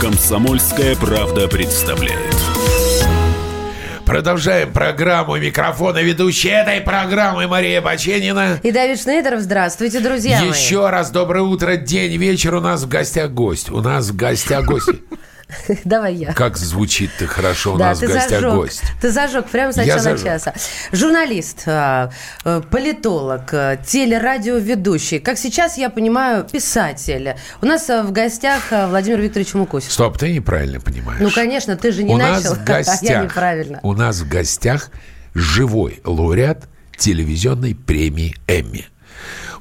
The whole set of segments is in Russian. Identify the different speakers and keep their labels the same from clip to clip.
Speaker 1: Комсомольская правда представляет.
Speaker 2: Продолжаем программу. Микрофона ведущая этой программы Мария Баченина.
Speaker 3: И Давид Шнейдеров. Здравствуйте, друзья
Speaker 2: Еще
Speaker 3: мои.
Speaker 2: раз доброе утро, день, вечер. У нас в гостях гость. У нас в гостях гость.
Speaker 3: Давай я.
Speaker 2: Как звучит ты хорошо у
Speaker 3: Да,
Speaker 2: нас в гостях
Speaker 3: зажег.
Speaker 2: гость.
Speaker 3: Ты зажег прямо с начала часа. Журналист, а, э, политолог, э, телерадиоведущий. Как сейчас я понимаю, писатель. У нас э, в гостях Владимир Викторович Мукусев.
Speaker 2: Стоп, ты неправильно понимаешь.
Speaker 3: Ну, конечно, ты же не
Speaker 2: у
Speaker 3: начал,
Speaker 2: нас в
Speaker 3: я неправильно.
Speaker 2: У нас в гостях живой лауреат телевизионной премии Эмми.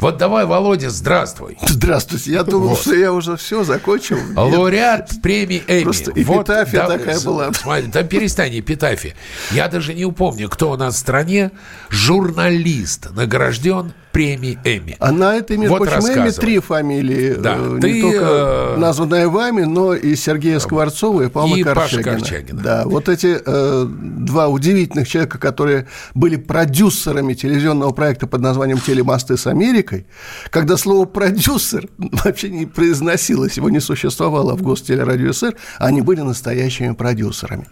Speaker 2: Вот давай, Володя, здравствуй.
Speaker 4: Здравствуйте. Я думал, что я уже все закончил.
Speaker 2: Лауреат премии Эмми.
Speaker 4: Просто эпитафия такая была.
Speaker 2: Смотри, там перестань, эпитафия. Я даже не упомню, кто у нас в стране журналист награжден премией Эмми.
Speaker 4: А на этой, между
Speaker 2: Вот
Speaker 4: прочим, Эмми три фамилии.
Speaker 2: Да.
Speaker 4: э,
Speaker 2: Ты,
Speaker 4: не только
Speaker 2: э,
Speaker 4: названные вами, но и Сергея Скворцова, и Павла
Speaker 2: и
Speaker 4: Корчагина.
Speaker 2: Корчагина.
Speaker 4: Да, вот эти э, два удивительных человека, которые были продюсерами телевизионного проекта под названием «Телемосты с Америкой», когда слово «продюсер» вообще не произносилось, его не существовало в Гостелерадио СССР, они были настоящими продюсерами.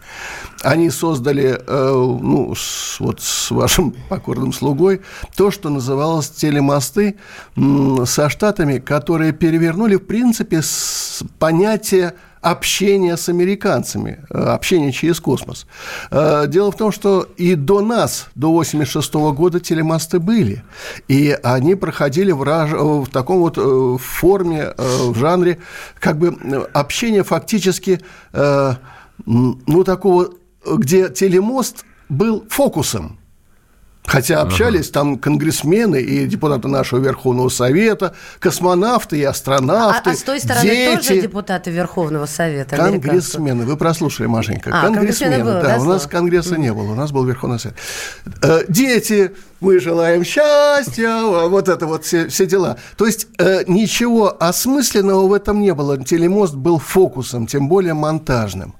Speaker 4: Они создали, э, ну, с- вот с вашим покорным слугой, то, что называлось телемосты м, со штатами, которые перевернули, в принципе, понятие общения с американцами, э, общение через космос. Э, Дело в том, что и до нас, до 86 года телемосты были, и они проходили в, раж- э, в таком вот форме, в жанре как бы общения фактически, ну, такого, где телемост был фокусом. Хотя общались там конгрессмены и депутаты нашего Верховного Совета, космонавты и
Speaker 3: А,
Speaker 4: астронавты,
Speaker 3: а с той стороны
Speaker 4: дети.
Speaker 3: тоже депутаты Верховного Совета?
Speaker 4: Конгрессмены, вы прослушали, Машенька.
Speaker 3: А, конгрессмены было,
Speaker 4: да,
Speaker 3: да,
Speaker 4: у нас? Конгресса не было, у нас был Верховный Совет. Э, Дети, мы желаем счастья, а вот это вот все, все дела. То есть э, ничего осмысленного в этом не было. Телемост был фокусом, тем более монтажным.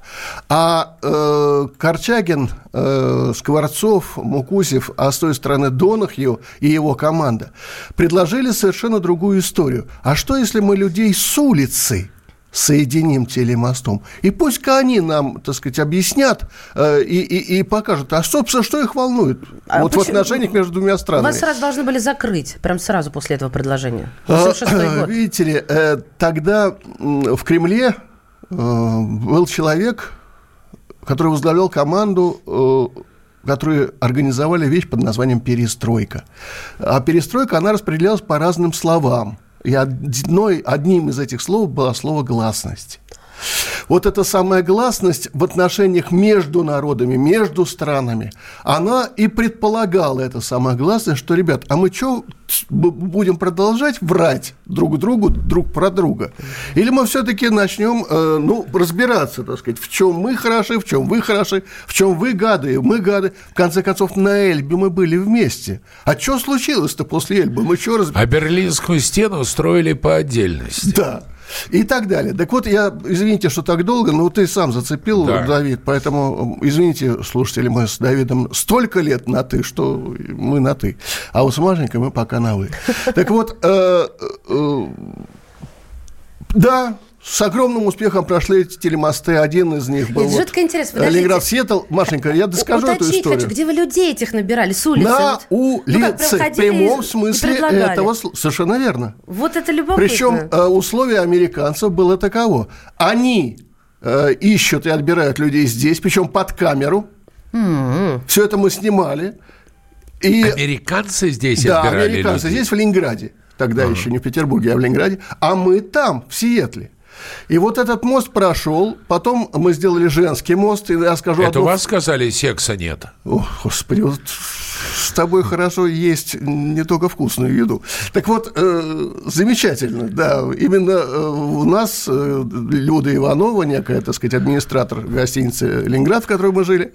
Speaker 4: А э, Корчагин, э, Скворцов, Мукусев, а с той стороны Донахью и его команда предложили совершенно другую историю. А что, если мы людей с улицы соединим телемостом. И пусть-ка они нам, так сказать, объяснят э, и, и, и покажут, а, собственно, что их волнует
Speaker 3: А
Speaker 4: вот в отношениях между двумя странами.
Speaker 3: Вас сразу должны были закрыть, прям сразу после этого предложения.
Speaker 4: А,
Speaker 3: 86 год.
Speaker 4: Видите ли, э, тогда в Кремле э, был человек, который возглавлял команду, э, которые организовали вещь под названием «Перестройка». А перестройка, она распределялась по разным словам. И одной, одним из этих слов было слово «гласность». Вот эта самая гласность в отношениях между народами, между странами, она и предполагала, эта самая гласность, что, ребят, а мы что, будем продолжать врать друг другу, друг про друга? Или мы все-таки начнем, э, ну, разбираться, так сказать, в чем мы хороши, в чем вы хороши, в чем вы гады, мы гады. В конце концов, на Эльбе мы были вместе. А что случилось-то после Эльбы? Мы что раз...
Speaker 2: А Берлинскую стену строили по отдельности.
Speaker 4: Да. И так далее. Так вот, я, извините, что так долго, но ты сам зацепил,
Speaker 2: Да.
Speaker 4: Давид, поэтому, извините, слушатели, мы с Давидом столько лет на «ты», что мы на «ты», а вот с Машенькой мы пока на «вы». Так вот, э, э, да, с огромным успехом прошли эти телемосты. Один из них был
Speaker 3: Это
Speaker 4: вот
Speaker 3: жутко интересно, подождите.
Speaker 4: Ленинград Сиэтл. Машенька, я доскажу эту
Speaker 3: Уточнить
Speaker 4: историю.
Speaker 3: хочу, где вы людей этих набирали с улицы?
Speaker 4: На
Speaker 3: Вот. Ну как,
Speaker 4: улице, в
Speaker 3: проходили
Speaker 4: прямом
Speaker 3: и- и
Speaker 4: смысле
Speaker 3: предлагали?
Speaker 4: этого. Совершенно верно.
Speaker 3: Вот это любопытно.
Speaker 4: Причем э, условие американцев было таково. Они э, ищут и отбирают людей здесь, причем под камеру. Все это мы снимали. И,
Speaker 2: Американцы здесь
Speaker 4: да,
Speaker 2: отбирали
Speaker 4: американцы
Speaker 2: людей.
Speaker 4: здесь в Ленинграде. Тогда еще не в Петербурге, а в Ленинграде. А мы там, в Сиэтле. И вот этот мост прошел, потом мы сделали женский мост, и я скажу
Speaker 2: Это
Speaker 4: одну
Speaker 2: у вас сказали, секса нет.
Speaker 4: О, господи, вот с тобой хорошо есть не только вкусную еду. Так вот, э, замечательно, да. Именно э, у нас э, Люда Иванова, некая, так сказать, администратор гостиницы «Ленинград», в которой мы жили,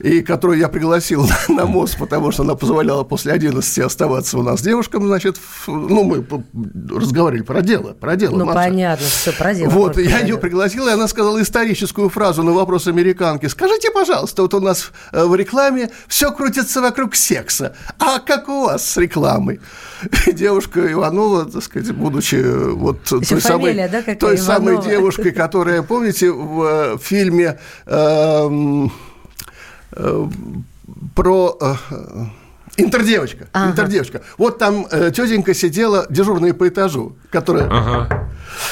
Speaker 4: и которую я пригласил на, на мост, потому что она позволяла после 11 оставаться у нас девушкам, значит, в- ну, мы по- разговаривали про дело, про дело.
Speaker 3: Ну,
Speaker 4: Маша.
Speaker 3: понятно, все, про дело.
Speaker 4: Вот, я ее пригласил, и она сказала историческую фразу на вопрос американки. Скажите, пожалуйста, вот у нас э, в рекламе все крутится вокруг секса. А как у вас с рекламой? Девушка Иванова, так сказать, будучи вот
Speaker 3: Еще
Speaker 4: той, самой,
Speaker 3: фамилия, да, какая?
Speaker 4: той самой девушкой, которая, помните, в э, фильме эм, э, про э, интердевочка,
Speaker 3: Ага.
Speaker 4: интердевочка. Вот там э, тетенька сидела дежурная по этажу, которая
Speaker 2: Ага.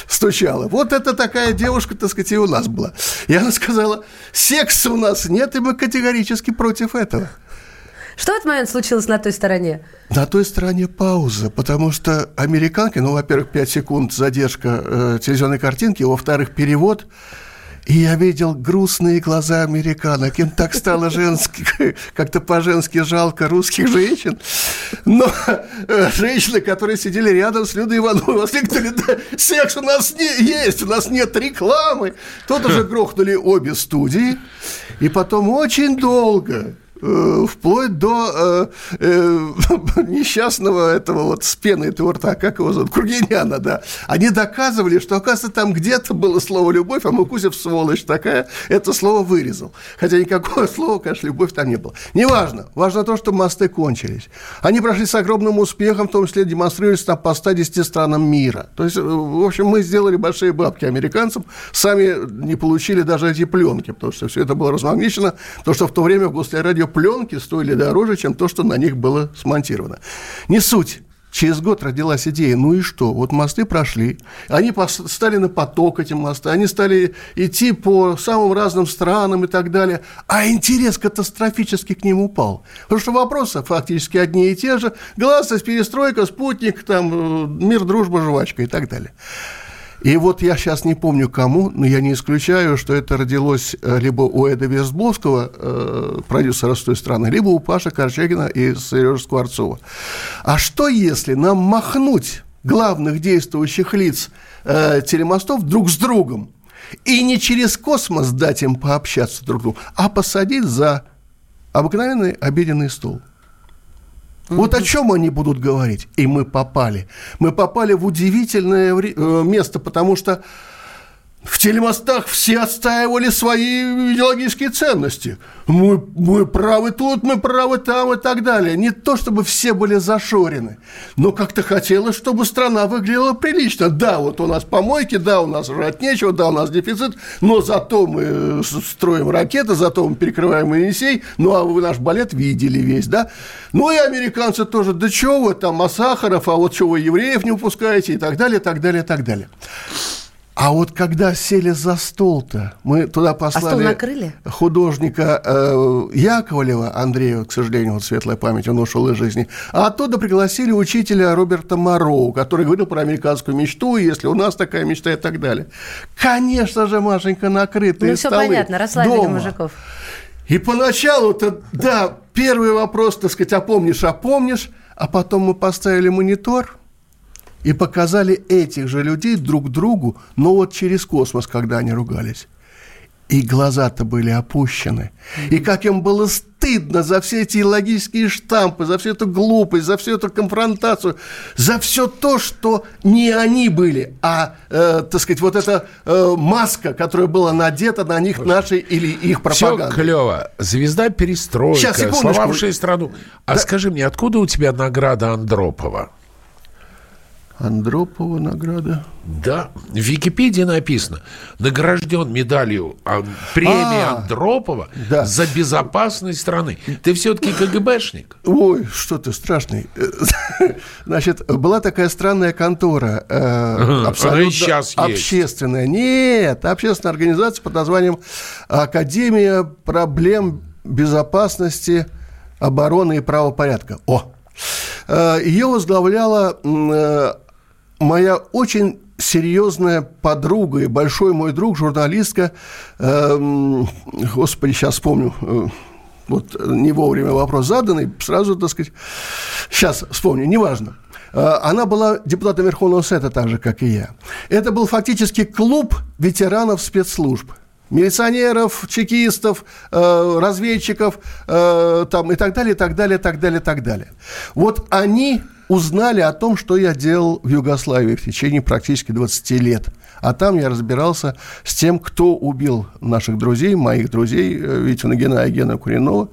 Speaker 4: стучала. Вот это такая девушка, так сказать, и у нас была. И она сказала, секса у нас нет, и мы категорически против этого.
Speaker 3: Что в этот момент случилось на той стороне?
Speaker 4: На той стороне пауза, потому что американки, ну, во-первых, 5 секунд задержка э, телевизионной картинки, во-вторых, перевод. И я видел грустные глаза американок. Им так стало женски, как-то по-женски жалко русских женщин. Но э, женщины, которые сидели рядом с Людой Ивановой, воскликнули, да, секс у нас не есть, у нас нет рекламы. Тут уже грохнули обе студии. И потом очень долго вплоть до э, э, несчастного этого вот с пеной этого рта, как его зовут, Кургиняна, да. Они доказывали, что, оказывается, там где-то было слово «любовь», а Мукузев, сволочь такая, это слово вырезал. Хотя никакого слова, конечно, «любовь» там не было. Неважно. Важно то, что мосты кончились. Они прошли с огромным успехом, в том числе демонстрировались там по 110 странам мира. То есть, э, в общем, мы сделали большие бабки американцам, сами не получили даже эти пленки, потому что все это было размагничено, потому что в то время в Госрадио пленки стоили дороже, чем то, что на них было смонтировано. Не суть. Через год родилась идея, ну и что? Вот мосты прошли, они стали на поток, эти мосты, они стали идти по самым разным странам и так далее, а интерес катастрофически к ним упал. Потому что вопросы фактически одни и те же. Гласность, перестройка, спутник, там, э, мир, дружба, жвачка и так далее. И вот я сейчас не помню кому, но я не исключаю, что это родилось э, либо у Эда Весбловского, э, продюсера с той стороны, либо у Паши Корчагина и Сережи Скворцова. А что если нам махнуть главных действующих лиц э, телемостов друг с другом и не через космос дать им пообщаться друг с другом, а посадить за обыкновенный обеденный стол? Вот о чем они будут говорить. И мы попали. Мы попали в удивительное э, место, потому что в телемостах все отстаивали свои идеологические ценности. Мы, мы правы тут, мы правы там и так далее. Не то, чтобы все были зашорены, но как-то хотелось, чтобы страна выглядела прилично. Да, вот у нас помойки, да, у нас жрать нечего, да, у нас дефицит, но зато мы э, строим ракеты, зато мы перекрываем Енисей, ну, а вы наш балет видели весь, да? Ну, и американцы тоже, да чего вы там, а Сахаров, а вот чего вы евреев не упускаете, и так далее, и так далее, и так далее. А вот когда сели за стол-то, мы туда послали
Speaker 3: накрыли?
Speaker 4: художника э, Яковлева Андрея, к сожалению, вот светлая память, он ушел из жизни, а оттуда пригласили учителя Роберта Мароу, который говорил про американскую мечту, если у нас такая мечта и так далее. Конечно же, Машенька, накрытые
Speaker 3: Ну, все
Speaker 4: столы
Speaker 3: понятно, расслабили
Speaker 4: дома.
Speaker 3: мужиков.
Speaker 4: И поначалу-то, да, первый вопрос, так сказать, а помнишь, а помнишь, а потом мы поставили монитор и показали этих же людей друг другу, но вот через космос, когда они ругались. И глаза-то были опущены. И как им было стыдно за все эти логические штампы, за всю эту глупость, за всю эту конфронтацию, за все то, что не они были, а, э, так сказать, вот эта э, маска, которая была надета на них нашей или их
Speaker 2: Все
Speaker 4: пропаганды.
Speaker 2: клево. Звезда перестройка,
Speaker 4: Щас, секундочку.
Speaker 2: сломавшая страну. А скажи мне, откуда у тебя награда Андропова?
Speaker 4: Андропова награда.
Speaker 2: Да, в Википедии написано, награжден медалью а, премии
Speaker 4: А,
Speaker 2: Андропова
Speaker 4: да.
Speaker 2: за безопасность страны. Ты все-таки КГБшник?
Speaker 4: Ой, что ты страшный. Значит, была такая странная контора. э, абсолютно
Speaker 2: есть.
Speaker 4: Общественная. Нет, общественная организация под названием Академия проблем безопасности, обороны и правопорядка. О! Э, Ее возглавляла э, моя очень серьезная подруга и большой мой друг, журналистка, эм, господи, сейчас вспомню, э, вот э, не вовремя вопрос заданный, сразу, так сказать, сейчас вспомню, неважно. Э, Она была депутатом Верховного Совета, так же, как и я. Это был фактически клуб ветеранов спецслужб. Милиционеров, чекистов, э, разведчиков э, там, и так далее, и так далее, и так далее, и так далее. Вот они узнали о том, что я делал в Югославии в течение практически 20 лет. А там я разбирался с тем, кто убил наших друзей, моих друзей, э, Витю Нагина и Гена Куринова.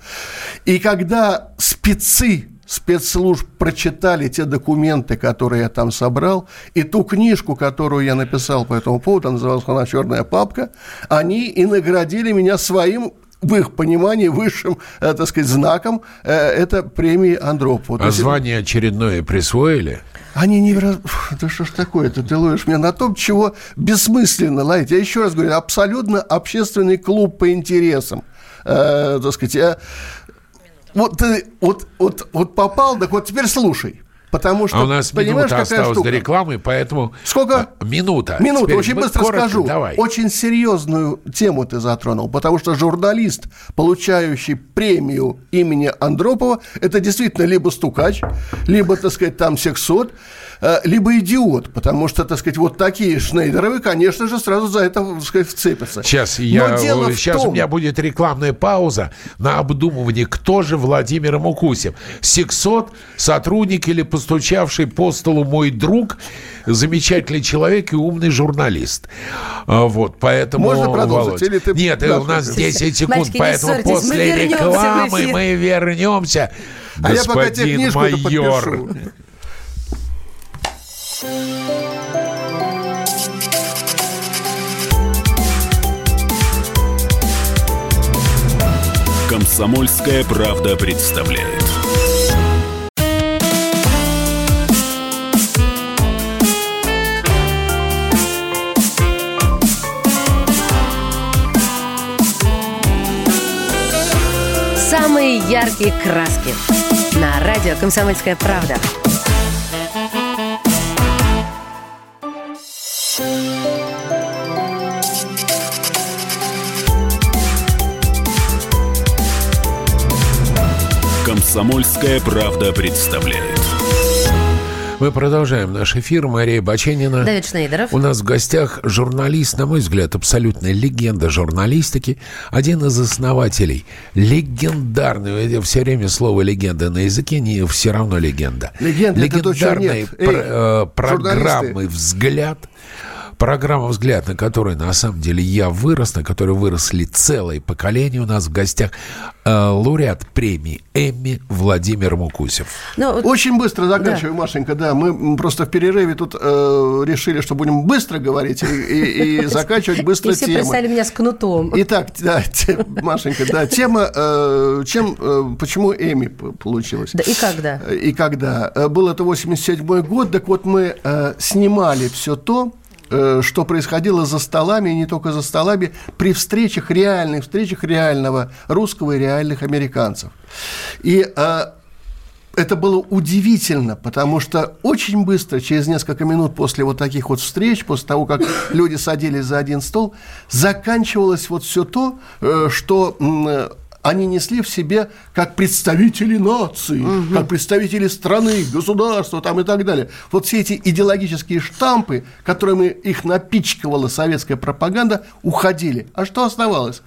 Speaker 4: И когда спецы спецслужб прочитали те документы, которые я там собрал, и ту книжку, которую я написал по этому поводу, называлась она «Черная папка», они и наградили меня своим в их понимании высшим, э, так сказать, знаком э, это премии Андропова.
Speaker 2: А звание очередное присвоили?
Speaker 4: Они не... Да что ж такое? Ты, ты ловишь меня на том, чего бессмысленно ловить. Я еще раз говорю, абсолютно общественный клуб по интересам. Э, так сказать, я... Вот ты вот, вот, вот попал, так вот теперь слушай. Потому что,
Speaker 2: а у нас минута осталась штука? до рекламы, поэтому...
Speaker 4: Сколько?
Speaker 2: А, минута.
Speaker 4: Минута, Теперь очень быстро коротко, скажу. Давай. Очень серьезную тему ты затронул, потому что журналист, получающий премию имени Андропова, это действительно либо стукач, либо, так сказать, там сексот, Э, либо идиот, потому что, так сказать, вот такие Шнейдеровы, конечно же, сразу за это, так сказать, вцепятся.
Speaker 2: Сейчас, я, сейчас том... у меня будет рекламная пауза на обдумывание, кто же Владимир Мукусев. Сексот, сотрудник или постучавший по столу мой друг, замечательный человек и умный журналист. А, вот, поэтому...
Speaker 4: Можно продолжить?
Speaker 2: Володь,
Speaker 4: или ты...
Speaker 2: Нет, у нас 10 секунд, Мальчики, поэтому после мы рекламы мы вернемся.
Speaker 4: А я пока тебе книжку
Speaker 2: майор.
Speaker 1: Комсомольская правда представляет.
Speaker 3: Яркие краски на радио «Комсомольская правда».
Speaker 1: «Комсомольская правда» представляет.
Speaker 2: Мы продолжаем наш эфир. Мария Баченина.
Speaker 3: Давид Шнейдеров.
Speaker 2: У нас в гостях журналист, на мой взгляд, абсолютная легенда журналистики. Один из основателей. Легендарный. Я все время слово «легенда» на языке, не все равно легенда.
Speaker 4: Легенда
Speaker 2: Легендарной это то, Эй, э, программы «Взгляд» Программа «Взгляд», на которой, на самом деле, я вырос, на которой выросли целое поколение у нас в гостях. Э, лауреат премии Эмми Владимир Мукусев.
Speaker 4: Ну, вот... Очень быстро заканчиваю, да. Машенька, да. Мы просто в перерыве тут э, решили, что будем быстро говорить и, и, и заканчивать быстро
Speaker 3: и все
Speaker 4: тему.
Speaker 3: представили меня с кнутом.
Speaker 4: Итак, да, те, Машенька, да, тема, э, чем, э, почему Эми получилось.
Speaker 3: Да, и когда?
Speaker 4: И когда. Э, был это 87 год, так вот мы э, снимали все то, Э, что происходило за столами, и не только за столами, при встречах, реальных встречах реального русского и реальных американцев. И э, это было удивительно, потому что очень быстро, через несколько минут после вот таких вот встреч, после того, как люди садились за один стол, заканчивалось вот все то, э, что они несли в себе как представители нации, угу. как представители страны, государства там и так далее. Вот все эти идеологические штампы, которыми их напичкивала советская пропаганда, уходили. А что оставалось?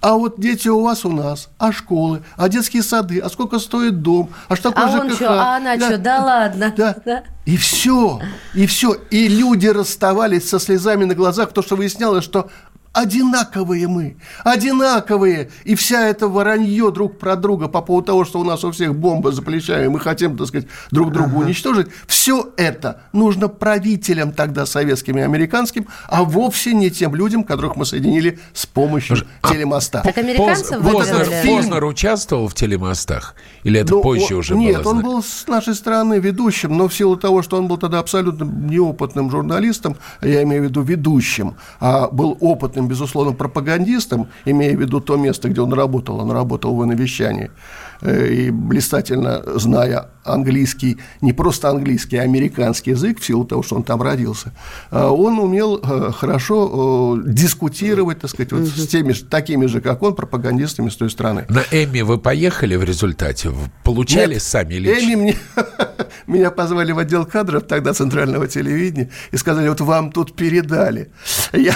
Speaker 4: А вот дети у вас у нас, а школы, а детские сады, а сколько стоит дом, а что такое
Speaker 3: а ЖКХ? Он что, а она да, что, да ладно.
Speaker 4: Да. да. И все, и все. И люди расставались со слезами на глазах, потому что выяснялось, что одинаковые мы, одинаковые. И вся эта воронье друг про друга по поводу того, что у нас у всех бомба за плечами, мы хотим, так сказать, друг друга ага. уничтожить, все это нужно правителям тогда советским и американским, а вовсе не тем людям, которых мы соединили с помощью а, телемоста.
Speaker 3: Так американцев
Speaker 2: Поз, Познер, Познер участвовал в телемостах? Или это ну, позже уже
Speaker 4: Нет,
Speaker 2: было
Speaker 4: он был с нашей стороны ведущим, но в силу того, что он был тогда абсолютно неопытным журналистом, я имею в виду ведущим, а был опытным безусловно, пропагандистом, имея в виду то место, где он работал, он работал в навещании, э, и блистательно зная английский, не просто английский, а американский язык, в силу того, что он там родился, э, он умел э, хорошо дискутировать, так сказать, вот угу. с теми, такими же, как он, пропагандистами с той страны.
Speaker 2: На Эми вы поехали в результате? Получали Нет, сами лично?
Speaker 4: Эми мне, меня позвали в отдел кадров тогда Центрального телевидения и сказали, вот вам тут передали. Я,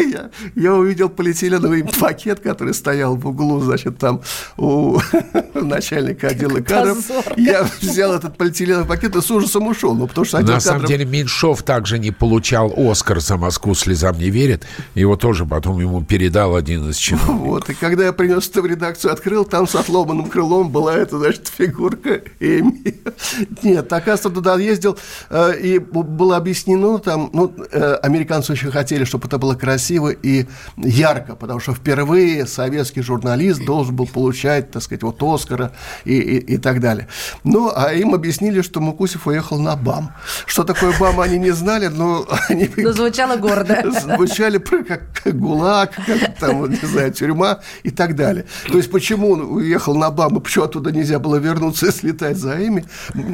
Speaker 4: я, я увидел полиэтиленовый пакет, который стоял в углу, значит, там у начальника отдела кадров. Я взял этот полиэтиленовый пакет и с ужасом ушел. Ну, потому что
Speaker 2: На кадров... самом деле Меньшов также не получал Оскар за Москву слезам не верит. Его тоже потом ему передал один из чиновников.
Speaker 4: Вот, и когда я принес это в редакцию, открыл, там с отломанным крылом была эта, значит, фигурка Эми. Нет, оказывается, туда ездил, э, и было объяснено там, ну, э, американцы очень хотели, чтобы это было красиво и ярко, потому что впервые советский журналист должен был получать, так сказать, вот Оскара и, и, и так далее. Ну, а им объяснили, что Мукусев уехал на БАМ. Что такое БАМ, они не знали, но они...
Speaker 3: Но звучало гордо.
Speaker 4: Звучали как, как ГУЛАГ, как там, не знаю, тюрьма и так далее. То есть, почему он уехал на БАМ, и почему оттуда нельзя было вернуться и слетать за ими,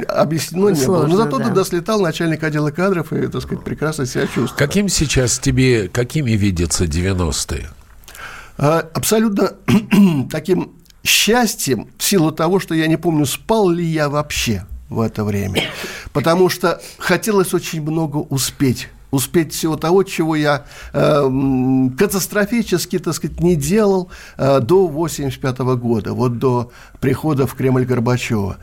Speaker 4: объяснено не было. Но зато да. туда слетал начальник отдела кадров и, так сказать, прекрасно себя чувствовал.
Speaker 2: Каким сейчас тебе, какими видятся 90-е?
Speaker 4: А, абсолютно таким счастьем в силу того, что я не помню, спал ли я вообще в это время. Потому что хотелось очень много успеть успеть всего того, чего я э, катастрофически, так сказать, не делал э, до 1985 года, вот до прихода в Кремль Горбачева.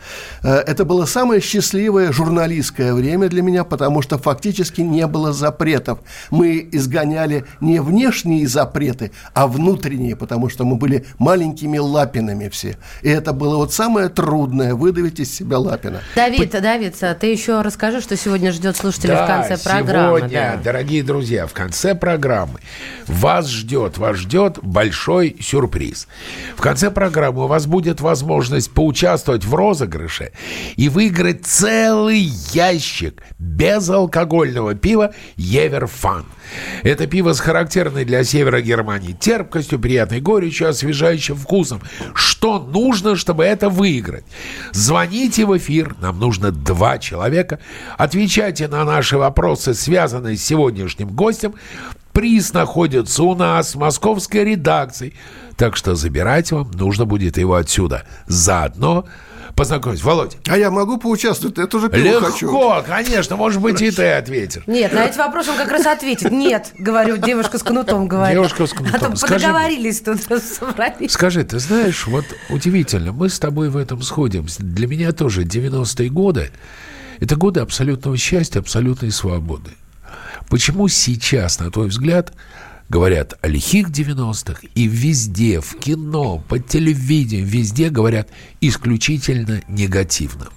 Speaker 4: Э, это было самое счастливое журналистское время для меня, потому что фактически не было запретов. Мы изгоняли не внешние запреты, а внутренние, потому что мы были маленькими лапинами все. И это было вот самое трудное – выдавить из себя лапина.
Speaker 3: Давид, По... Давид, ты еще расскажи, что сегодня ждет слушателей да, в конце программы.
Speaker 2: Сегодня да. дорогие друзья, в конце программы вас ждет, вас ждет большой сюрприз. В конце программы у вас будет возможность поучаствовать в розыгрыше и выиграть целый ящик безалкогольного пива Еверфан. Это пиво с характерной для севера Германии терпкостью, приятной горечью, освежающим вкусом. Что нужно, чтобы это выиграть? Звоните в эфир, нам нужно два человека. Отвечайте на наши вопросы, связанные с сегодняшним гостем. Приз находится у нас в московской редакции. Так что забирать вам нужно будет его отсюда. Заодно познакомить. Володь.
Speaker 4: А я могу поучаствовать? Я тоже пиво
Speaker 2: Легко,
Speaker 4: хочу.
Speaker 2: конечно. Может быть, и ты ответишь.
Speaker 3: Нет, на эти вопросы он как раз ответит. Нет, говорю, девушка с кнутом говорит.
Speaker 2: Девушка с кнутом. А то
Speaker 3: Скажи, подоговорились тут, собрались.
Speaker 2: Скажи, ты знаешь, вот удивительно, мы с тобой в этом сходимся. Для меня тоже 90-е годы – это годы абсолютного счастья, абсолютной свободы. Почему сейчас, на твой взгляд, говорят о лихих 90-х, и везде, в кино, по телевидению, везде говорят исключительно негативно?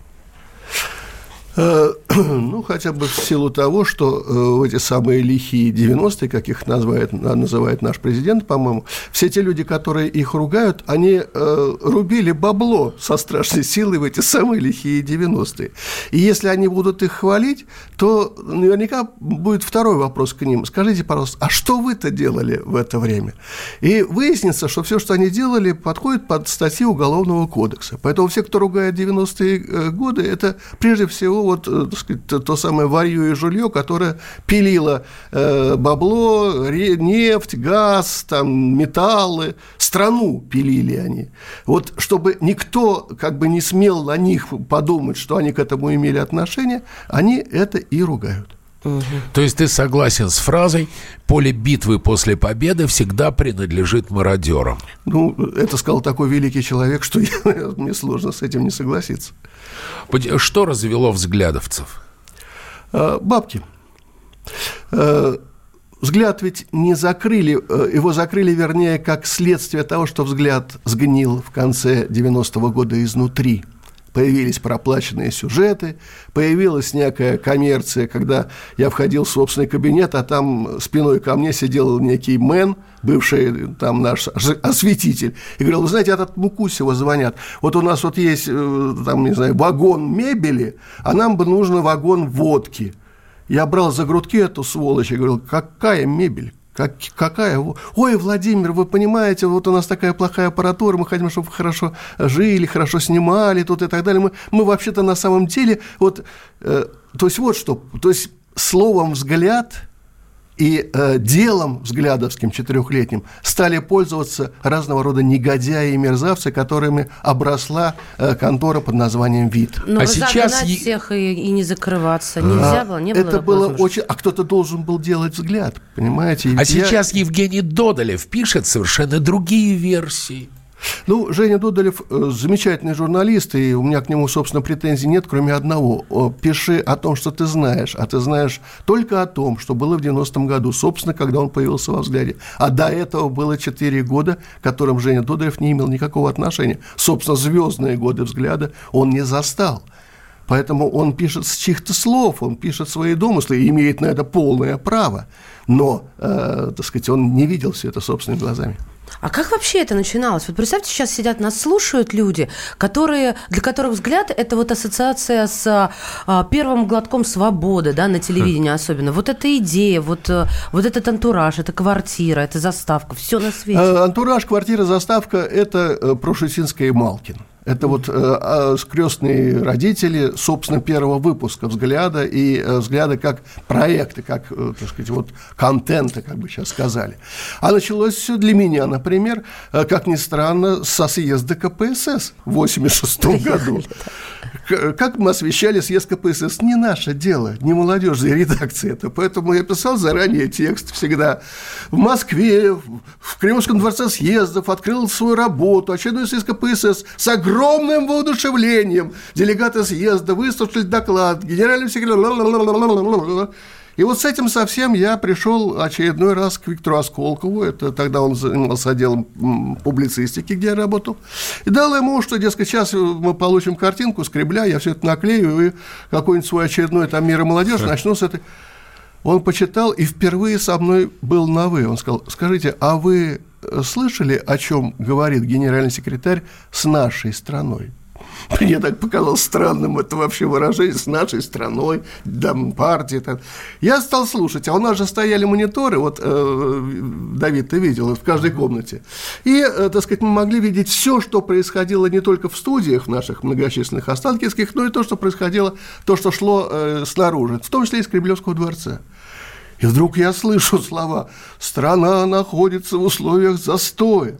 Speaker 4: Э, ну, хотя бы в силу того, что э, в эти самые лихие 90-е, как их называет, называет наш президент, по-моему, все те люди, которые их ругают, они э, рубили бабло со страшной силой в эти самые лихие 90-е. И если они будут их хвалить, то наверняка будет второй вопрос к ним. Скажите, пожалуйста, а что вы-то делали в это время? И выяснится, что все, что они делали, подходит под статью Уголовного кодекса. Поэтому все, кто ругает 90-е годы, это прежде всего вот, э, так сказать, то самое варью и жулье, которое пилило э, бабло, нефть, газ, там, металлы, страну пилили они. Вот чтобы никто как бы не смел на них подумать, что они к этому имели отношение, они это и ругают.
Speaker 2: То есть ты согласен с фразой «поле битвы после победы всегда принадлежит мародерам».
Speaker 4: Ну, это сказал такой великий человек, что я, мне сложно с этим не согласиться.
Speaker 2: Что развело взглядовцев?
Speaker 4: А, бабки. А, взгляд ведь не закрыли, э, его закрыли, вернее, как следствие того, что взгляд сгнил в конце 90-го года изнутри – появились проплаченные сюжеты, появилась некая коммерция, когда я входил в собственный кабинет, а там спиной ко мне сидел некий мэн, бывший там наш осветитель, и говорил, вы знаете, этот Мукусева звонят, вот у нас вот есть, э, там, не знаю, вагон мебели, а нам бы нужно вагон водки. Я брал за грудки эту сволочь и говорил, какая мебель, как, какая? Ой, Владимир, вы понимаете, вот у нас такая плохая аппаратура, мы хотим, чтобы вы хорошо жили, хорошо снимали тут и так далее. Мы, мы вообще-то на самом деле, вот, э, то есть вот что, то есть словом «взгляд» и э, делом взглядовским четырехлетним стали пользоваться разного рода негодяи и мерзавцы, которыми обросла э, контора под названием «Вид».
Speaker 3: Но а сейчас е... всех и, и не закрываться нельзя а, было, не
Speaker 4: было Это было очень... А кто-то должен был делать взгляд, понимаете?
Speaker 2: А я... сейчас Евгений Додолев пишет совершенно другие версии.
Speaker 4: Ну, Женя Дудолев э, замечательный журналист, и у меня к нему, собственно, претензий нет, кроме одного. Пиши о том, что ты знаешь, а ты знаешь только о том, что было в 90-м году, собственно, когда он появился во взгляде. А до этого было 4 года, к которым Женя Дудолев не имел никакого отношения. Собственно, звездные годы взгляда он не застал. Поэтому он пишет с чьих-то слов, он пишет свои домыслы и имеет на это полное право. Но, э, так сказать, он не видел все это собственными глазами.
Speaker 3: А как вообще это начиналось? Вот представьте, сейчас сидят, нас слушают люди, которые, для которых взгляд – это вот ассоциация с а, первым глотком свободы, да, на телевидении особенно. Вот эта идея, вот, э, вот этот антураж, это квартира, это заставка, все на свете.
Speaker 4: А, антураж, квартира, заставка – это э, Прошутинская и Малкин. Это вот э, а, скрестные родители, собственно, первого выпуска «Взгляда» и э, «Взгляда» как проекты, как, э, так сказать, вот контента, как бы сейчас сказали. А началось все для меня, например, э, как ни странно, со съезда КПСС в 86 году. Как мы освещали съезд КПСС? Не наше дело, не молодежной редакции это. Поэтому я писал заранее текст всегда. В Москве, в Кремлевском дворце съездов открыл свою работу, очередной съезд КПСС с огромным огромным воодушевлением. Делегаты съезда выслушали доклад, генеральный секретарь... И вот с этим совсем я пришел очередной раз к Виктору Осколкову, это тогда он занимался отделом публицистики, где я работал, и дал ему, что, дескать, сейчас мы получим картинку, скребля, я все это наклею, и какой-нибудь свой очередной там мир и молодежь начну с этой... Он почитал и впервые со мной был на «вы». Он сказал, скажите, а вы слышали, о чем говорит генеральный секретарь с нашей страной? Мне так показалось странным это вообще выражение с нашей страной, там, партии. Так. Я стал слушать, а у нас же стояли мониторы, вот э, Давид, ты видел, в каждой комнате. И, э, так сказать, мы могли видеть все, что происходило не только в студиях наших многочисленных останкинских, но и то, что происходило, то, что шло э, снаружи, в том числе из Кремлевского дворца. И вдруг я слышу слова. «страна находится в условиях застоя»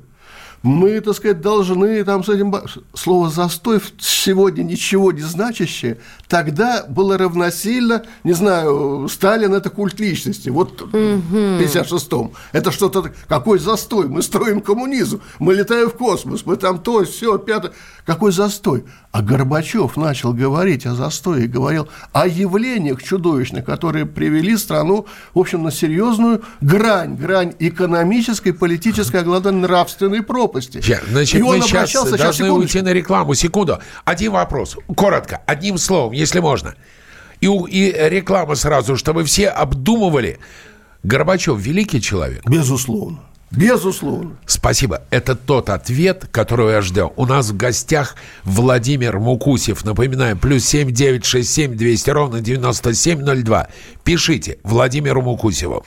Speaker 4: мы, так сказать, должны там с этим... Слово «застой» сегодня ничего не значащее, тогда было равносильно, не знаю, Сталин – это культ личности. Вот в 56-м. Это что-то... Какой застой? Мы строим коммунизм, мы летаем в космос, мы там то, все, пятое. Какой застой? А Горбачев начал говорить о застое говорил о явлениях чудовищных, которые привели страну, в общем, на серьезную грань, грань экономической, политической, а главное, нравственной пропасти глупости.
Speaker 2: Значит, мы сейчас должны сейчас, уйти на рекламу. Секунду. Один вопрос. Коротко, одним словом, если можно. И, и реклама сразу, чтобы все обдумывали. Горбачев великий человек?
Speaker 4: Безусловно. Безусловно.
Speaker 2: Спасибо. Это тот ответ, которого я ждал. У нас в гостях Владимир Мукусев. Напоминаю, плюс семь девять шесть семь двести ровно девяносто семь ноль два. Пишите Владимиру Мукусеву.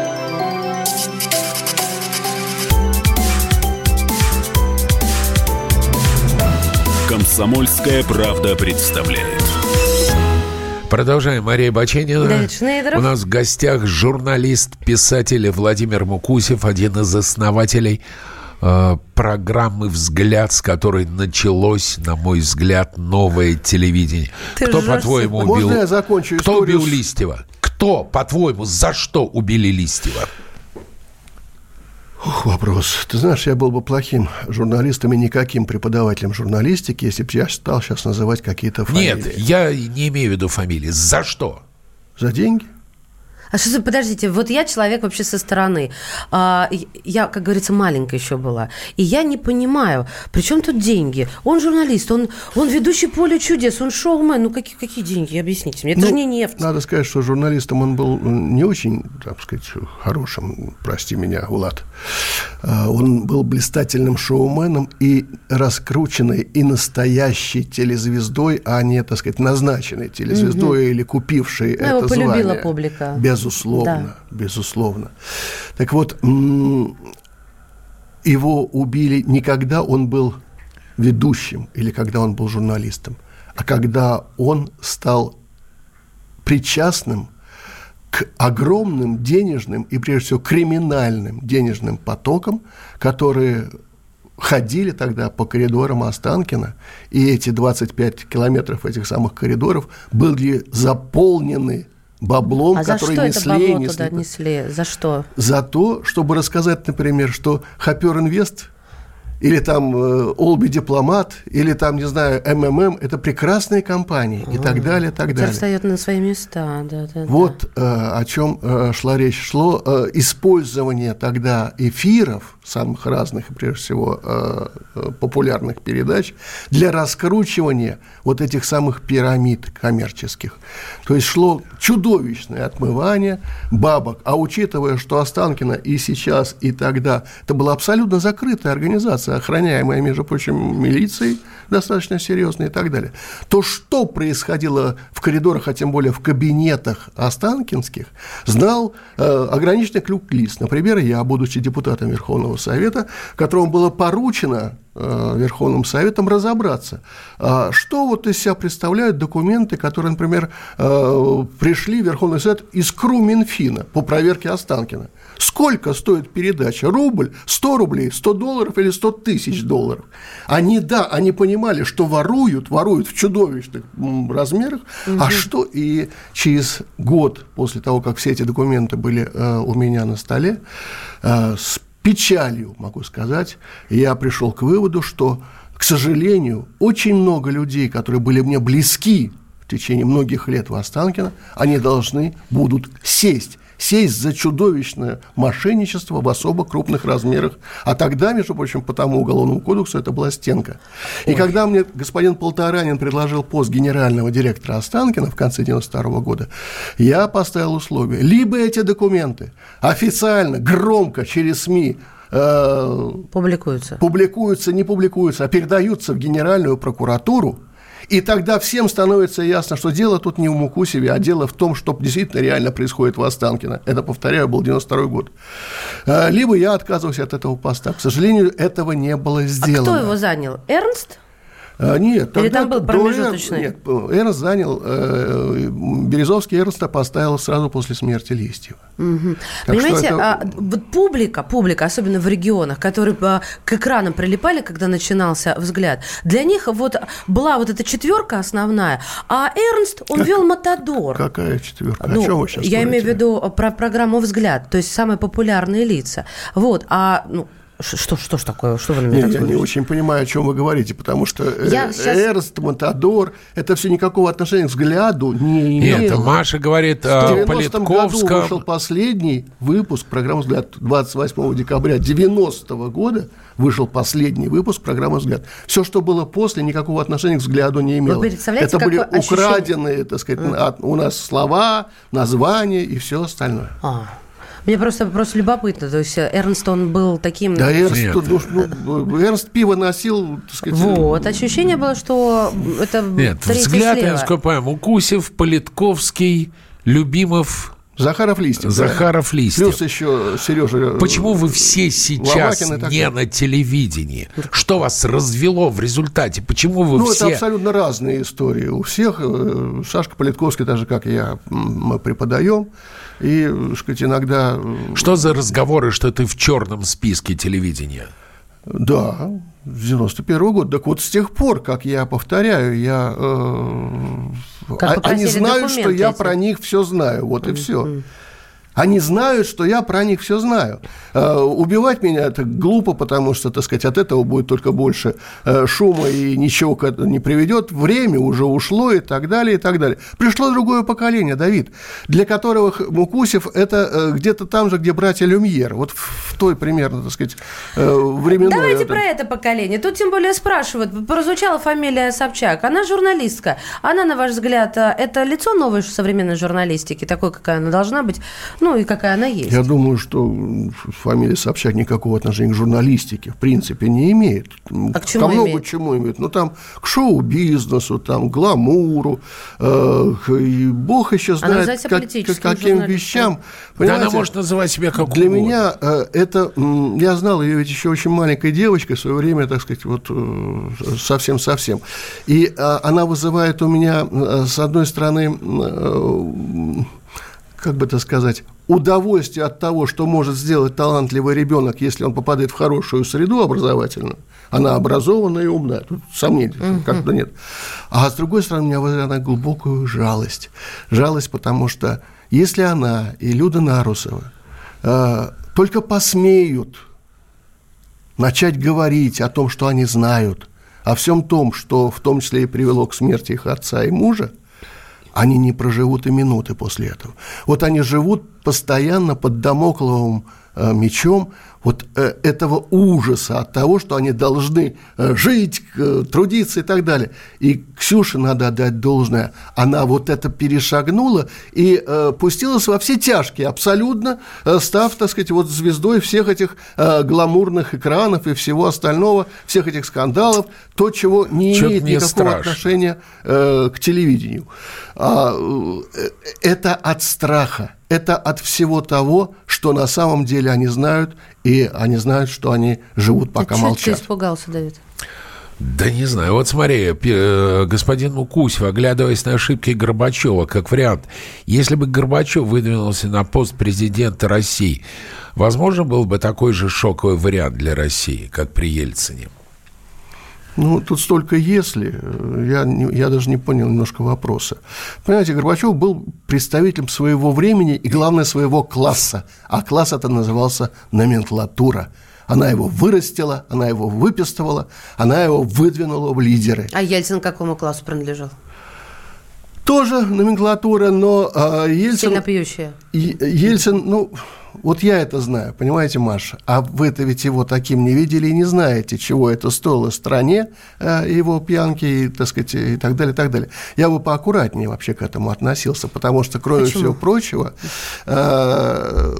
Speaker 1: «Комсомольская правда» представляет.
Speaker 2: Продолжаем. Мария Баченина. У нас в гостях журналист, писатель Владимир Мукусев, один из основателей э, программы «Взгляд», с которой началось, на мой взгляд, новое телевидение. Ты Кто, по-твоему, убил...
Speaker 4: Можно я закончу
Speaker 2: Кто убил Листьева? Кто, по-твоему, за что убили Листьева?
Speaker 4: Ух, вопрос. Ты знаешь, я был бы плохим журналистом и никаким преподавателем журналистики, если бы я стал сейчас называть какие-то фамилии.
Speaker 2: Нет, я не имею в виду фамилии. За что?
Speaker 4: За деньги.
Speaker 3: А что за, подождите, вот я человек вообще со стороны. А, я, как говорится, маленькая еще была. И я не понимаю, при чем тут деньги? Он журналист, он, он ведущий поле чудес, он шоумен. Ну, какие, какие деньги? Объясните мне. Это
Speaker 4: ну,
Speaker 3: же не нефть.
Speaker 4: Надо сказать, что журналистом он был не очень, так сказать, хорошим, прости меня, Влад. А, он был блистательным шоуменом и раскрученной и настоящей телезвездой, а не, так сказать, назначенной телезвездой угу. или купившей ну, это его полюбила звание.
Speaker 3: публика.
Speaker 4: Безусловно, да. безусловно. Так вот, его убили не когда он был ведущим или когда он был журналистом, а когда он стал причастным к огромным денежным и, прежде всего, криминальным денежным потокам, которые ходили тогда по коридорам Останкина, и эти 25 километров этих самых коридоров были заполнены баблом,
Speaker 3: а
Speaker 4: который
Speaker 3: за что
Speaker 4: несли,
Speaker 3: это бабло
Speaker 4: несли.
Speaker 3: туда несли? За что?
Speaker 4: За то, чтобы рассказать, например, что Хапер Инвест – или там э, Олби Дипломат, или там, не знаю, МММ, это прекрасные компании и так далее, так далее.
Speaker 3: встает на свои места, да, да.
Speaker 4: Вот да. Э, о чем э, шла речь. Шло использование тогда эфиров, самых разных, прежде всего, популярных передач, для раскручивания вот этих самых пирамид коммерческих. То есть шло чудовищное отмывание бабок. А учитывая, что Останкино и сейчас, и тогда, это была абсолютно закрытая организация, охраняемая, между прочим, милицией, достаточно серьезная и так далее, то что происходило в коридорах, а тем более в кабинетах Останкинских, знал э, ограниченный клюк-лист. Например, я, будучи депутатом Верховного Совета, которому было поручено Верховным Советом разобраться, а что вот из себя представляют документы, которые, например, э, пришли в Верховный Совет из КРУ Минфина по проверке Останкина. Сколько стоит передача? Рубль, 100 рублей, 100 долларов или 100 тысяч долларов? Они, да, они понимали, что воруют, воруют в чудовищных размерах, угу. а что и через год после того, как все эти документы были э, у меня на столе, с печалью, могу сказать, я пришел к выводу, что, к сожалению, очень много людей, которые были мне близки в течение многих лет в Останкино, они должны будут сесть сесть за чудовищное мошенничество в особо крупных размерах. А тогда, между прочим, по тому уголовному кодексу это была стенка. И Ой. когда мне господин Полторанин предложил пост генерального директора Останкина в конце 92 года, я поставил условие. Либо эти документы официально, громко через СМИ
Speaker 3: э, публикуются.
Speaker 4: публикуются, не публикуются, а передаются в Генеральную прокуратуру, и тогда всем становится ясно, что дело тут не в Мукусеве, а дело в том, что действительно реально происходит в Останкино. Это, повторяю, был 92 год. А, либо я отказывался от этого поста. К сожалению, этого не было сделано.
Speaker 3: А кто его занял? Эрнст?
Speaker 4: А, нет,
Speaker 3: Или там был промежуточный?
Speaker 4: Нет, Эрнст занял, э, Березовский Эрнста поставил сразу после смерти Листьева.
Speaker 3: Угу. Понимаете, это... а, вот публика, публика, особенно в регионах, которые к экранам прилипали, когда начинался взгляд, для них вот была вот эта четверка основная, а Эрнст, он как, вел Матадор.
Speaker 4: Какая четверка?
Speaker 3: Ну, О чем вы сейчас Я говорите? имею в виду про программу «Взгляд», то есть самые популярные лица. Вот, а ну, что, что ж такое? Что вы на меня
Speaker 4: Нет, Я не очень понимаю, о чем вы говорите, потому что я э, сейчас... Эрст, Матадор, это все никакого отношения к взгляду не имеет.
Speaker 2: Нет, Маша говорит о Политковском. году
Speaker 4: вышел последний выпуск программы «Взгляд» 28 декабря 90 -го года вышел последний выпуск программы «Взгляд». Все, что было после, никакого отношения к взгляду не имело. Вы
Speaker 3: представляете,
Speaker 4: Это были украденные, так сказать, mm. у нас слова, названия и все остальное.
Speaker 3: А. Мне просто просто любопытно. То есть Эрнст, он был таким...
Speaker 4: Да, Эрнст, ну, ну, Эрнст пиво носил, так сказать...
Speaker 3: Вот, ощущение было, что это
Speaker 2: Нет, взгляд, слева. я понимаю, Укусев, Политковский, Любимов,
Speaker 4: Захаров Листьев.
Speaker 2: Захаров да. Листьев.
Speaker 4: Плюс еще Сережа. Э,
Speaker 2: Почему вы все сейчас не на телевидении? Что вас развело в результате? Почему вы
Speaker 4: ну,
Speaker 2: все...
Speaker 4: Ну, это абсолютно разные истории. У всех, э, Сашка Политковский, так же, как я, мы преподаем. И, так сказать, иногда...
Speaker 2: Э, что за разговоры, что ты в черном списке телевидения?
Speaker 4: Да, с 91 -го года. Так вот, с тех пор, как я повторяю, я... Э, как они знают, что я эти. про них все знаю. Вот и все. Они знают, что я про них все знаю. Э, убивать меня это глупо, потому что, так сказать, от этого будет только больше э, шума и ничего к этому не приведет. Время уже ушло и так далее, и так далее. Пришло другое поколение, Давид, для которого Мукусев это э, где-то там же, где братья Люмьер. Вот в той примерно, так сказать, временной.
Speaker 3: Давайте про это поколение. Тут тем более спрашивают. Прозвучала фамилия Собчак. Она журналистка. Она, на ваш взгляд, это лицо новой современной журналистики, такой, какая она должна быть? Ну, и какая она есть.
Speaker 4: Я думаю, что фамилия Собчак никакого отношения к журналистике в принципе не имеет.
Speaker 3: А к чему Ко много
Speaker 4: имеет? чему имеет. Ну, там к шоу-бизнесу, там, гламуру. Э, и бог еще знает,
Speaker 3: она как,
Speaker 4: как, каким вещам.
Speaker 2: Да она может называть себя как
Speaker 4: Для угодно. меня э, это... Я знал ее ведь еще очень маленькой девочкой, в свое время, так сказать, вот э, совсем-совсем. И э, она вызывает у меня, э, с одной стороны, э, как бы это сказать, удовольствие от того, что может сделать талантливый ребенок, если он попадает в хорошую среду образовательную, она образованная и умная, тут сомнений угу. как-то нет. А с другой стороны, у меня вызывает глубокую жалость. Жалость, потому что если она и Люда Нарусова э, только посмеют начать говорить о том, что они знают, о всем том, что в том числе и привело к смерти их отца и мужа, они не проживут и минуты после этого. Вот они живут постоянно под домокловым э, мечом вот э, этого ужаса от того, что они должны э, жить, трудиться и так далее. И Ксюше надо отдать должное. Она вот это перешагнула и пустилась во все тяжкие, абсолютно став, так сказать, вот звездой всех этих гламурных экранов и всего остального, всех этих скандалов, то, чего не Чё имеет никакого страшно. отношения к телевидению. А, это от страха это от всего того, что на самом деле они знают, и они знают, что они живут, пока Ты молчат.
Speaker 3: Ты испугался, Давид?
Speaker 2: Да не знаю. Вот смотри, э, господин Мукусев, оглядываясь на ошибки Горбачева, как вариант, если бы Горбачев выдвинулся на пост президента России, возможно, был бы такой же шоковый вариант для России, как при Ельцине?
Speaker 4: Ну, тут столько «если», я, я даже не понял немножко вопроса. Понимаете, Горбачев был представителем своего времени и, главное, своего класса, а класс это назывался номенклатура. Она его вырастила, она его выпистывала, она его выдвинула в лидеры.
Speaker 3: А Ельцин к какому классу принадлежал?
Speaker 4: Тоже номенклатура, но э, Ельцин...
Speaker 3: Сильно пьющая.
Speaker 4: Ельцин, ну, вот я это знаю, понимаете, Маша? А вы-то ведь его таким не видели и не знаете, чего это стоило стране, э, его пьянки, и, так сказать, и так далее, и так далее. Я бы поаккуратнее вообще к этому относился, потому что, кроме Почему? всего прочего, э,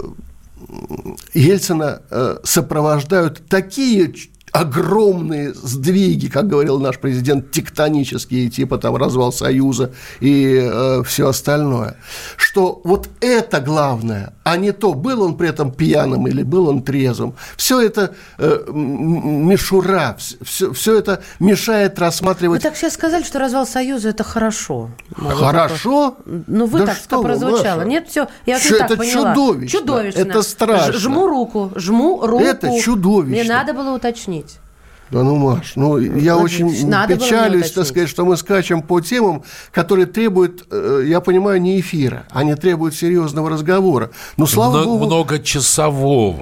Speaker 4: Ельцина э, сопровождают такие огромные сдвиги, как говорил наш президент, тектонические, типа там развал Союза и э, все остальное. Что вот это главное, а не то, был он при этом пьяным или был он трезвым. Все это э, мишура, все, все это мешает рассматривать...
Speaker 3: Вы так сейчас сказали, что развал Союза – это хорошо.
Speaker 4: Хорошо?
Speaker 3: Ну, вы да так что прозвучало. Маша? Нет, все, я
Speaker 4: все это так чудовищно.
Speaker 3: Чудовищно.
Speaker 4: Это страшно.
Speaker 3: Жму руку, жму руку.
Speaker 4: Это чудовищно.
Speaker 3: Мне надо было уточнить.
Speaker 4: Да ну, Маш, ну я вот, очень надо печалюсь, так сказать, что мы скачем по темам, которые требуют, э, я понимаю, не эфира, они требуют серьезного разговора. Но слава
Speaker 2: Много,
Speaker 4: богу...
Speaker 2: Многочасового.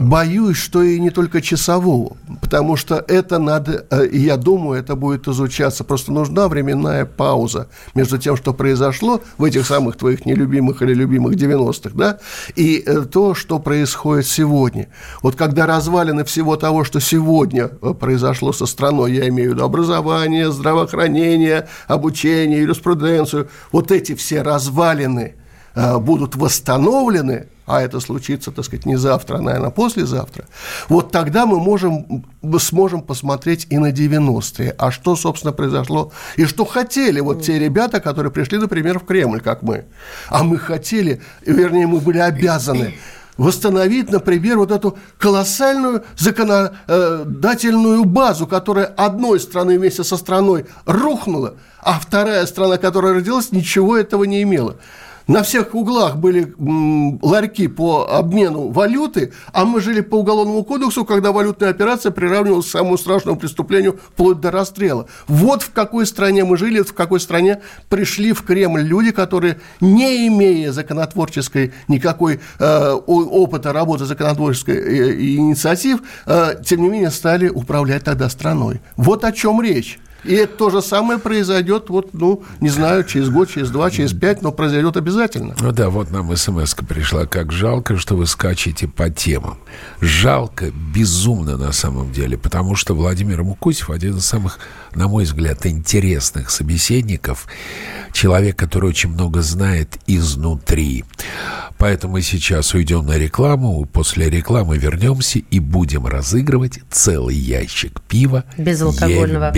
Speaker 4: Боюсь, что и не только часового, потому что это надо, э, я думаю, это будет изучаться. Просто нужна временная пауза между тем, что произошло в этих самых твоих нелюбимых или любимых 90-х, да, и э, то, что происходит сегодня. Вот когда развалины всего того, что сегодня э, произошло со страной, я имею в виду образование, здравоохранение, обучение, юриспруденцию, вот эти все развалины будут восстановлены, а это случится, так сказать, не завтра, а, наверное, послезавтра, вот тогда мы можем, сможем посмотреть и на 90-е, а что, собственно, произошло, и что хотели вот те ребята, которые пришли, например, в Кремль, как мы. А мы хотели, вернее, мы были обязаны восстановить, например, вот эту колоссальную законодательную базу, которая одной страны вместе со страной рухнула, а вторая страна, которая родилась, ничего этого не имела. На всех углах были ларьки по обмену валюты, а мы жили по уголовному кодексу, когда валютная операция приравнивалась к самому страшному преступлению вплоть до расстрела. Вот в какой стране мы жили, в какой стране пришли в Кремль люди, которые, не имея законотворческой никакой э, опыта работы законотворческой э, инициатив, э, тем не менее стали управлять тогда страной. Вот о чем речь. И это то же самое произойдет, вот, ну, не знаю, через год, через два, через пять, но произойдет обязательно.
Speaker 2: Ну да, вот нам смс пришла. Как жалко, что вы скачете по темам. Жалко, безумно на самом деле, потому что Владимир Мукусев один из самых, на мой взгляд, интересных собеседников. Человек, который очень много знает изнутри. Поэтому мы сейчас уйдем на рекламу, после рекламы вернемся и будем разыгрывать целый ящик пива.
Speaker 3: Безалкогольного.
Speaker 2: Е-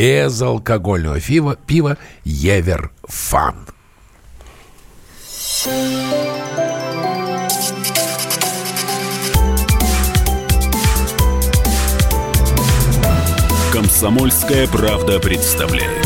Speaker 2: безалкогольного пива, пива Евер Фан.
Speaker 1: Комсомольская правда представляет.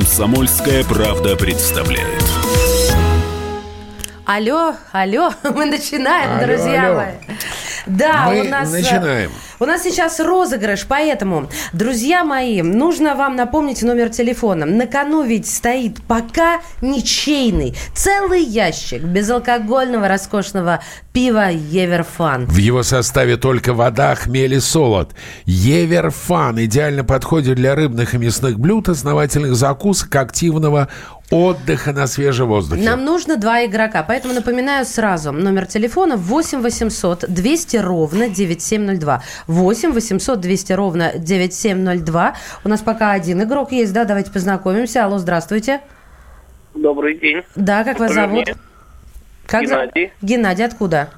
Speaker 1: Комсомольская правда представляет.
Speaker 3: Алло, алло, мы начинаем,
Speaker 2: Алло,
Speaker 3: друзья
Speaker 2: алло.
Speaker 3: мои. Да,
Speaker 2: Мы
Speaker 3: у нас... э,
Speaker 2: начинаем.
Speaker 3: У нас сейчас розыгрыш, поэтому, друзья мои, нужно вам напомнить номер телефона. На кону ведь стоит пока ничейный целый ящик безалкогольного роскошного пива Еверфан.
Speaker 2: В его составе только вода, хмель и солод. Еверфан идеально подходит для рыбных и мясных блюд, основательных закусок, активного отдыха на свежем воздухе.
Speaker 3: Нам нужно два игрока, поэтому напоминаю сразу. Номер телефона 8 800 200 ровно 9702. 8 800 200 ровно 9702. У нас пока один игрок есть, да, давайте познакомимся. Алло, здравствуйте.
Speaker 5: Добрый день.
Speaker 3: Да, как вас зовут?
Speaker 5: мне?
Speaker 3: Как за-
Speaker 5: Геннадий.
Speaker 3: Геннадий, откуда?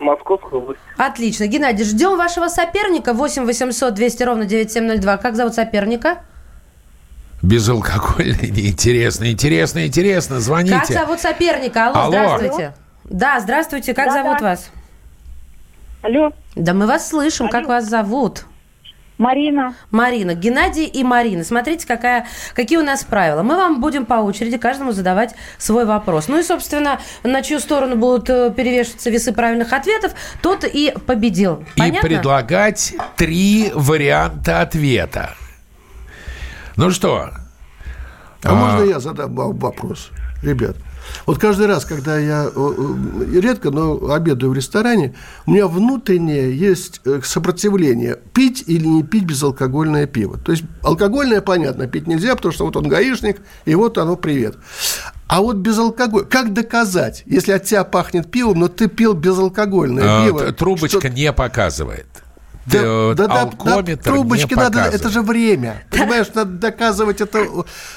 Speaker 5: Московская область.
Speaker 3: Отлично. Геннадий, ждем вашего соперника. 8 800 200 ровно 9702. Как зовут соперника?
Speaker 2: Безалкогольный, неинтересно, интересно, интересно. Звоните.
Speaker 3: Как зовут соперника? Алло,
Speaker 2: Алло.
Speaker 3: здравствуйте. Да, здравствуйте. Как зовут вас?
Speaker 6: Алло,
Speaker 3: Да мы вас слышим. Как вас зовут?
Speaker 6: Марина.
Speaker 3: Марина, Геннадий и Марина. Смотрите, какая, какие у нас правила. Мы вам будем по очереди каждому задавать свой вопрос. Ну и, собственно, на чью сторону будут э, перевешиваться весы правильных ответов, тот и победил.
Speaker 2: И
Speaker 3: Понятно?
Speaker 2: предлагать три варианта ответа. Ну что?
Speaker 4: А, можно я задам вам вопрос, ребят? Вот каждый раз, когда я редко, но обедаю в ресторане, у меня внутреннее есть э, сопротивление пить или не пить безалкогольное пиво. То есть алкогольное, понятно, пить нельзя, потому что вот он гаишник, и вот оно привет. А вот безалкоголь, как доказать, если от тебя пахнет пивом, но ты пил безалкогольное
Speaker 2: А,
Speaker 4: пиво?
Speaker 2: Трубочка
Speaker 4: что-
Speaker 2: не показывает.
Speaker 4: Да,
Speaker 2: Э,
Speaker 4: да, да,
Speaker 2: алкометр
Speaker 4: да, трубочки
Speaker 2: не
Speaker 4: надо, это же время. Понимаешь, надо доказывать это.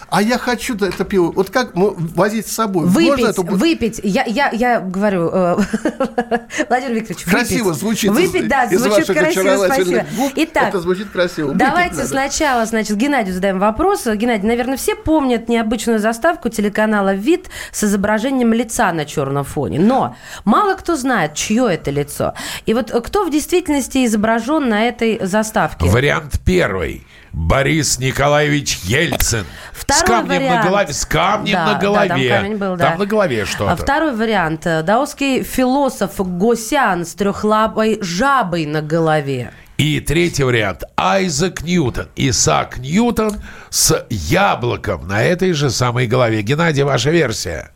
Speaker 4: А я хочу это пиво. Вот как возить с собой? Можно
Speaker 3: Выпить,
Speaker 4: эту-
Speaker 3: выпить. Я, я, я говорю, э, Владимир Викторович,
Speaker 4: Красиво
Speaker 3: выпить.
Speaker 4: звучит.
Speaker 3: Выпить,
Speaker 4: из-
Speaker 3: да,
Speaker 4: из
Speaker 3: звучит красиво, спасибо.
Speaker 4: губ.
Speaker 3: Итак,
Speaker 4: это звучит красиво. Выпить
Speaker 3: Давайте
Speaker 4: надо.
Speaker 3: сначала, значит, Геннадию задаем вопрос. Геннадий, наверное, все помнят необычную заставку телеканала «Вид» с изображением лица на черном фоне. Но мало кто знает, чье это лицо. И вот кто в действительности изображен на этой заставке?
Speaker 2: Вариант первый. Борис Николаевич Ельцин.
Speaker 3: Второй
Speaker 2: с камнем
Speaker 3: вариант.
Speaker 2: на голове. С камнем
Speaker 3: Да,
Speaker 2: на
Speaker 3: да,
Speaker 2: голове.
Speaker 3: там камень был, да.
Speaker 2: Там на голове
Speaker 3: А
Speaker 2: что-то.
Speaker 3: Второй вариант. Даосский философ Госян с трехлапой жабой на голове.
Speaker 2: И третий вариант. Айзек Ньютон. Исаак Ньютон с яблоком на этой же самой голове. Геннадий, ваша версия.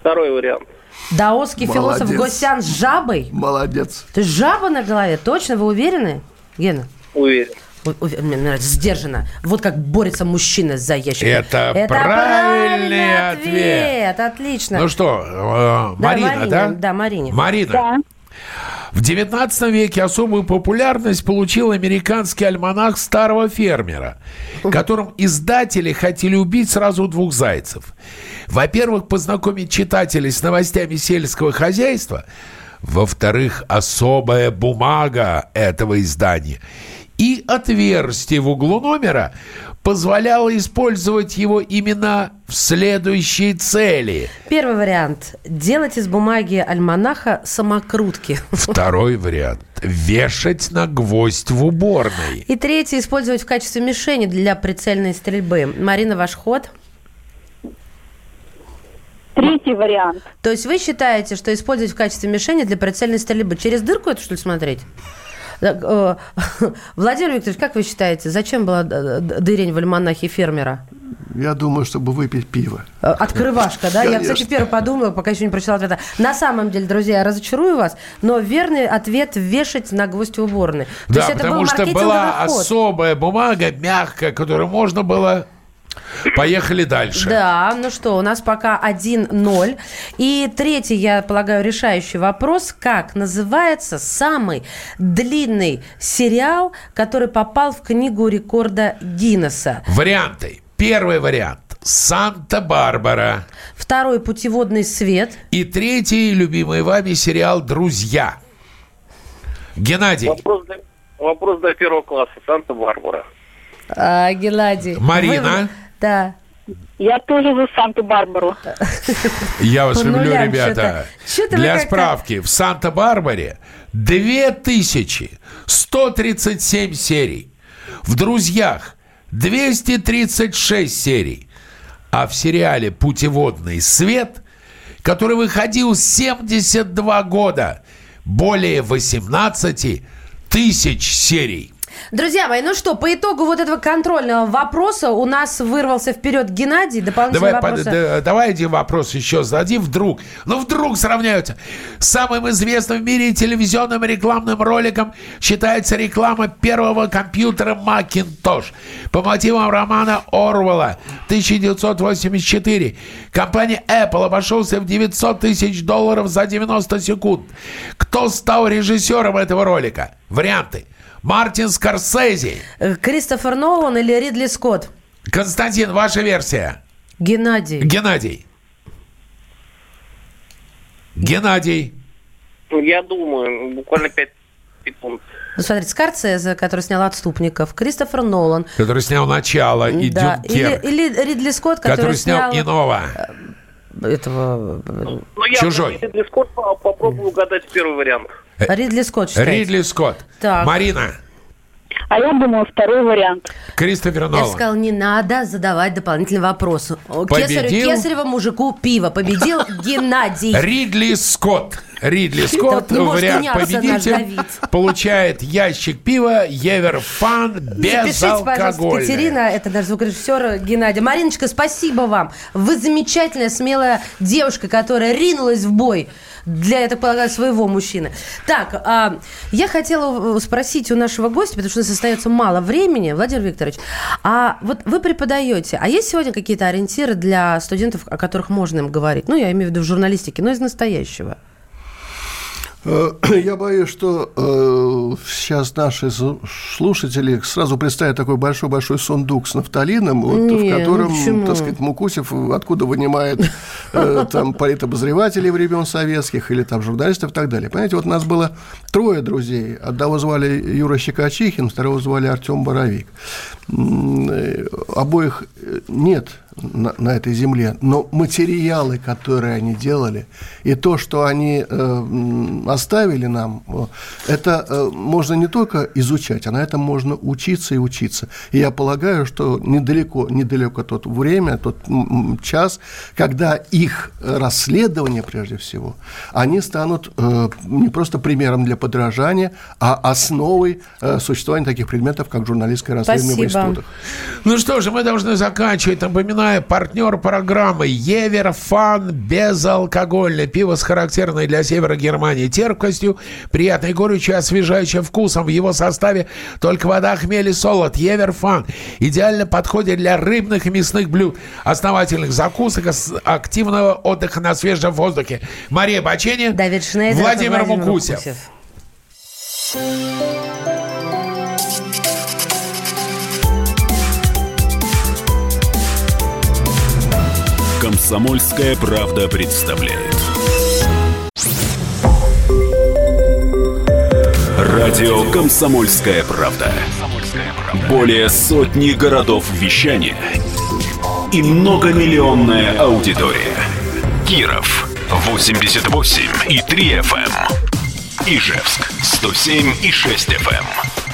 Speaker 5: Второй вариант.
Speaker 3: Даосский философ. Госян с жабой?
Speaker 4: Молодец.
Speaker 3: То есть жаба на голове? Точно? Вы уверены, Гена?
Speaker 5: Уверен.
Speaker 3: Мне нравится, сдержанно. Вот как борется мужчина за ящик.
Speaker 2: Это правильный ответ.
Speaker 3: Отлично.
Speaker 2: Ну что, э,
Speaker 3: Да,
Speaker 2: Марина,
Speaker 3: Марине,
Speaker 2: да?
Speaker 3: да, Марине.
Speaker 2: Марина.
Speaker 6: Да.
Speaker 2: В 19 веке особую популярность получил американский альманах старого фермера, которым издатели хотели убить сразу двух зайцев. Во-первых, познакомить читателей с новостями сельского хозяйства, во-вторых, особая бумага этого издания и отверстие в углу номера позволяло использовать его именно в следующей цели.
Speaker 3: Первый вариант. Делать из бумаги альманаха самокрутки.
Speaker 2: Второй вариант. Вешать на гвоздь в уборной.
Speaker 3: И третий. Использовать в качестве мишени для прицельной стрельбы. Марина, ваш ход?
Speaker 6: Третий вариант.
Speaker 3: То есть вы считаете, что использовать в качестве мишени для прицельной стрельбы через дырку это что ли смотреть? Э, Владимир Викторович, как вы считаете, зачем была дырень в альманахе фермера?
Speaker 4: Я думаю, чтобы выпить пиво.
Speaker 3: Э, Открывашка, да? Конечно. Я, кстати, первый подумала, пока еще не прочитала ответа. На самом деле, друзья, я разочарую вас, но верный ответ – вешать на гвоздь уборной.
Speaker 2: Да, То есть потому был что была ход. особая бумага, мягкая, которую можно было Поехали дальше.
Speaker 3: Да, ну что, у нас пока 1-0. И третий, я полагаю, решающий вопрос. Как называется самый длинный сериал, который попал в книгу рекорда Гиннесса?
Speaker 2: Варианты. Первый вариант. Санта-Барбара.
Speaker 3: Второй путеводный свет.
Speaker 2: И третий, любимый вами сериал «Друзья». Геннадий.
Speaker 5: Вопрос до, вопрос до первого класса. Санта-Барбара.
Speaker 3: А, Геннадий.
Speaker 2: Марина.
Speaker 3: Вы... Да.
Speaker 6: Я тоже за Санту-Барбару.
Speaker 2: Я вас люблю, ребята. Для справки, в Санта-Барбаре 2137 серий. В «Друзьях» 236 серий. А в сериале «Путеводный свет», который выходил 72 года, более 18 тысяч серий.
Speaker 3: Друзья мои, ну что, по итогу вот этого контрольного вопроса у нас вырвался вперед Геннадий. Дополнительный
Speaker 2: давай,
Speaker 3: вопрос.
Speaker 2: По, давай один вопрос еще зададим. Вдруг, ну вдруг сравняются. Самым известным в мире телевизионным рекламным роликом считается реклама первого компьютера Macintosh. По мотивам романа Орвелла 1984. Компания Apple обошелся в 900 тысяч долларов за 90 секунд. Кто стал режиссером этого ролика? Варианты. Мартин Скорсезе.
Speaker 3: Э, Кристофер Нолан или Ридли Скотт?
Speaker 2: Константин, ваша версия.
Speaker 3: Геннадий.
Speaker 2: Геннадий. Геннадий.
Speaker 5: Ну, я думаю, буквально 5 секунд.
Speaker 3: Ну, смотрите, Скорсезе, который снял «Отступников», Кристофер Нолан.
Speaker 2: Который снял «Начало» и да.
Speaker 3: Дюнкерк. Или, или Ридли Скотт, который,
Speaker 2: который снял, снял «Иного».
Speaker 3: Э, этого...
Speaker 5: Ну, я
Speaker 2: Чужой.
Speaker 5: Ридли Скотт попробую угадать первый вариант.
Speaker 3: Э, Ридли Скотт считаете?
Speaker 2: Ридли Скотт.
Speaker 3: Так.
Speaker 2: Марина.
Speaker 6: А я думаю, второй вариант.
Speaker 2: Кристофер Нолан.
Speaker 3: Я сказал, не надо задавать дополнительный вопрос. Кесарю, Кесарева мужику пиво. Победил Геннадий.
Speaker 2: Ридли Скотт. Ридли Скотт, вариант победитель, получает ящик пива Еверфан без
Speaker 3: пожалуйста, Катерина, это наш звукорежиссер Геннадий. Мариночка, спасибо вам. Вы замечательная, смелая девушка, которая ринулась в бой для, я так полагаю, своего мужчины. Так, а, я хотела спросить у нашего гостя, потому что у нас остается мало времени, Владимир Викторович, а вот вы преподаете, а есть сегодня какие-то ориентиры для студентов, о которых можно им говорить? Ну, я имею в виду в журналистике, но из настоящего.
Speaker 4: Э, я боюсь, что э, сейчас наши слушатели сразу представят такой большой-большой сундук с нафталином, вот, Нет, в котором, ну так сказать, Мукусев откуда вынимает э, там политобозревателей времен советских или там журналистов и так далее. Понимаете, вот у нас было трое друзей. Одного звали Юра Щекочихин, второго звали Артем Боровик. Обоих нет на, на этой земле, но материалы, которые они делали, и то, что они э, оставили нам, это э, можно не только изучать, а на этом можно учиться и учиться. И я полагаю, что недалеко, недалеко тот время, тот час, когда их расследования, прежде всего, они станут э, не просто примером для подражания, а основой э, существования таких предметов, как журналистское расследование Спасибо. в институтах.
Speaker 2: Ну что же, мы должны заканчивать. Напоминаю, Напоминаю, партнер программы Евер Фан безалкогольное пиво с характерной для севера Германии терпкостью, приятной горечью освежающим вкусом. В его составе только вода, хмель и солод. Евер Фан идеально подходит для рыбных и мясных блюд, основательных закусок, активного отдыха на свежем воздухе. Мария Бачени,
Speaker 3: Давид Шнейдер,
Speaker 2: Владимир, Владимир Мукусев. Мукусев.
Speaker 1: Комсомольская правда представляет. Радио Комсомольская правда. Более сотни городов вещания и многомиллионная аудитория. Киров 88 и 3 FM. Ижевск 107 и 6 FM.